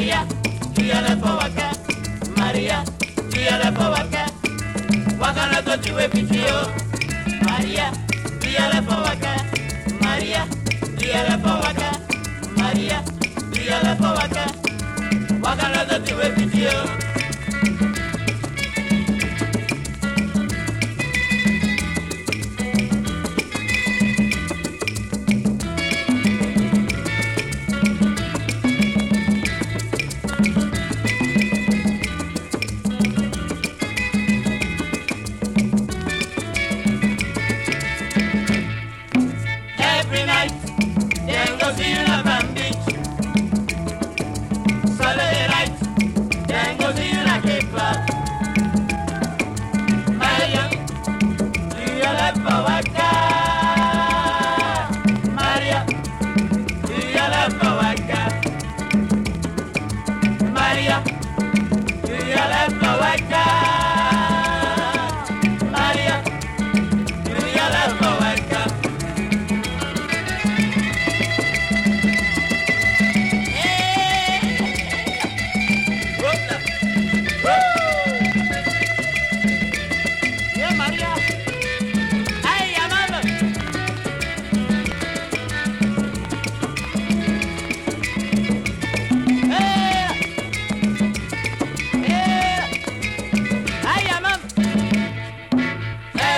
Maria, left for waka? Waka no go to a video. Maria, left for waka? Maria, for waka? Maria, no go to a video. Every night, then go see Palm Beach. Saturday night, then go see you in a Cape Club. Maria, do you love for waka? Maria, do you love for waka? Maria, do you love for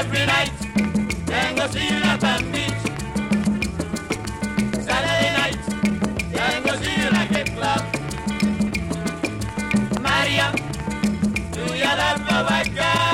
Every night, then go see you in Palm Beach. Saturday night, then go see you in a Club. Maria, do you love the white girl?